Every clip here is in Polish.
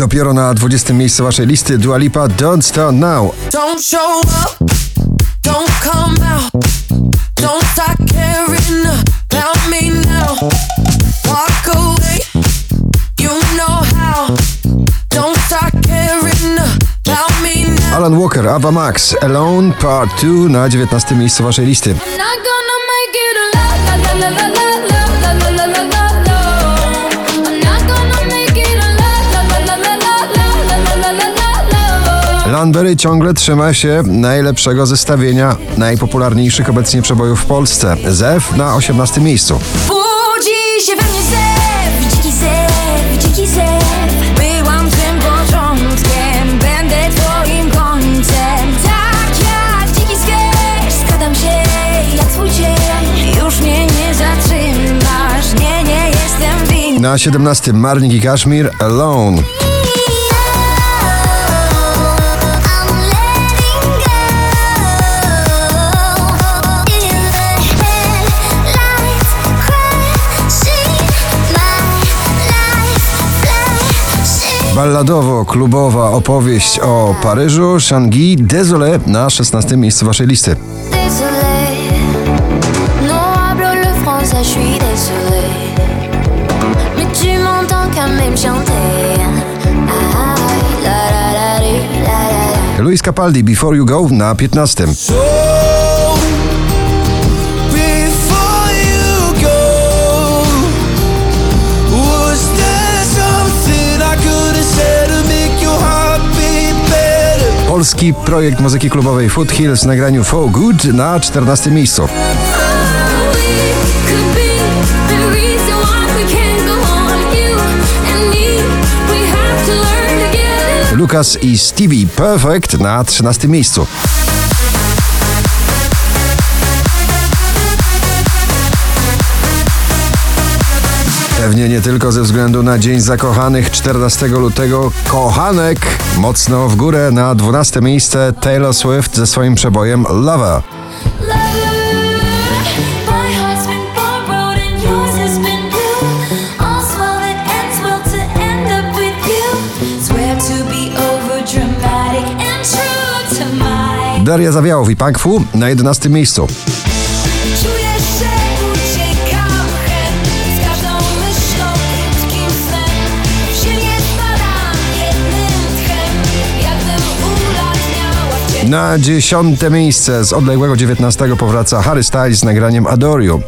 Dopiero na 20 miejscu waszej listy Dua Lipa Don't Start Now. Don't show up, don't come out, don't start caring about me now. Walk away, you know how. Don't start caring about me now. Alan Walker, Ava Max, Alone Part 2 na 19 miejscu waszej listy. Landberry ciągle trzyma się najlepszego zestawienia najpopularniejszych obecnie przebojów w Polsce. Zew na 18 miejscu. Budzi się we mnie zew, dziki zew, dziki zew. Byłam tym początkiem, będę twoim końcem. Tak jak dziki zwierz, się jak swój cień Już mnie nie zatrzymasz, nie, nie jestem winna Na 17 Marnik i Kaszmir Alone. balladowo-klubowa opowieść o Paryżu, Changi, Désolé na 16 miejscu waszej listy. Luis Capaldi, Before You Go na 15. polski projekt muzyki klubowej Foothills w nagraniu For Good na 14 miejscu. Lukas i Stevie Perfect na 13 miejscu. Pewnie nie tylko ze względu na Dzień Zakochanych 14 lutego. Kochanek mocno w górę na 12 miejsce Taylor Swift ze swoim przebojem Lover. My heart's been borrowed and yours has Na 10 miejsce z odległego 19 powraca Harry Styles z nagraniem Adore You.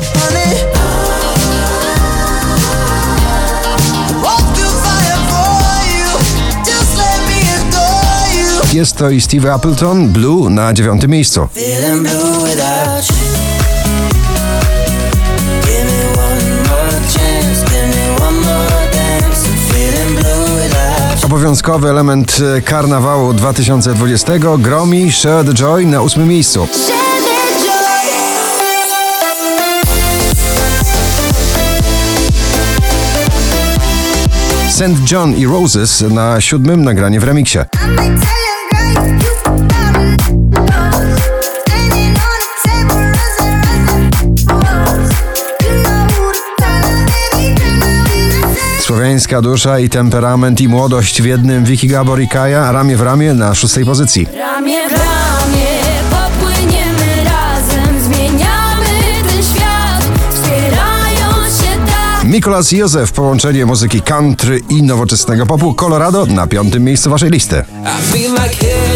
Jest to i Steve Appleton, Blue na 9 miejscu. Obowiązkowy element e, karnawału 2020 Gromi Share the Joy na 8 miejscu. St. John i Roses na siódmym nagranie w remiksie. Słowiańska dusza i temperament i młodość w jednym Vicky Gabor i Kaja ramię w ramię na szóstej pozycji. Ramię w ramię popłyniemy razem, zmieniamy ten świat, wspierając się tak. Mikolas i Józef połączenie muzyki country i nowoczesnego popu Colorado na piątym miejscu waszej listy. I feel like, hey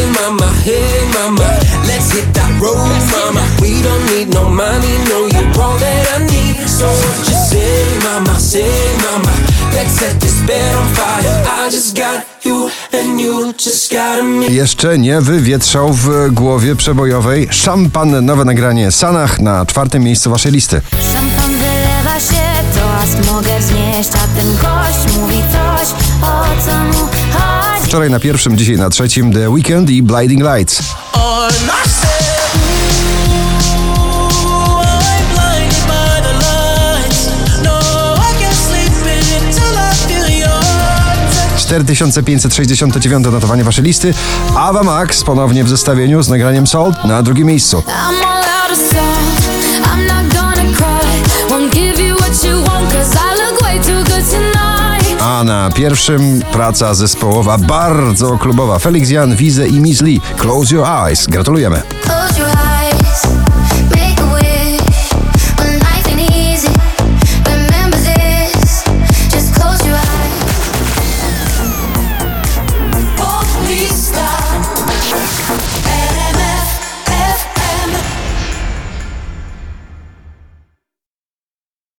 Jeszcze nie wywietrzał w głowie przebojowej szampan nowe nagranie Sanach na czwartym miejscu waszej listy. Szampan wylewa się, toast mogę wznieść, a ten gość mówi coś, o co mu chodzi. Wczoraj na pierwszym, dzisiaj na trzecim The Weekend i Blinding Lights. 4569 notowanie waszej listy. Ava Max ponownie w zestawieniu z nagraniem Soul na drugim miejscu. A na pierwszym praca zespołowa bardzo klubowa. Felix Jan, Wize i Miss Lee. Close your eyes. Gratulujemy.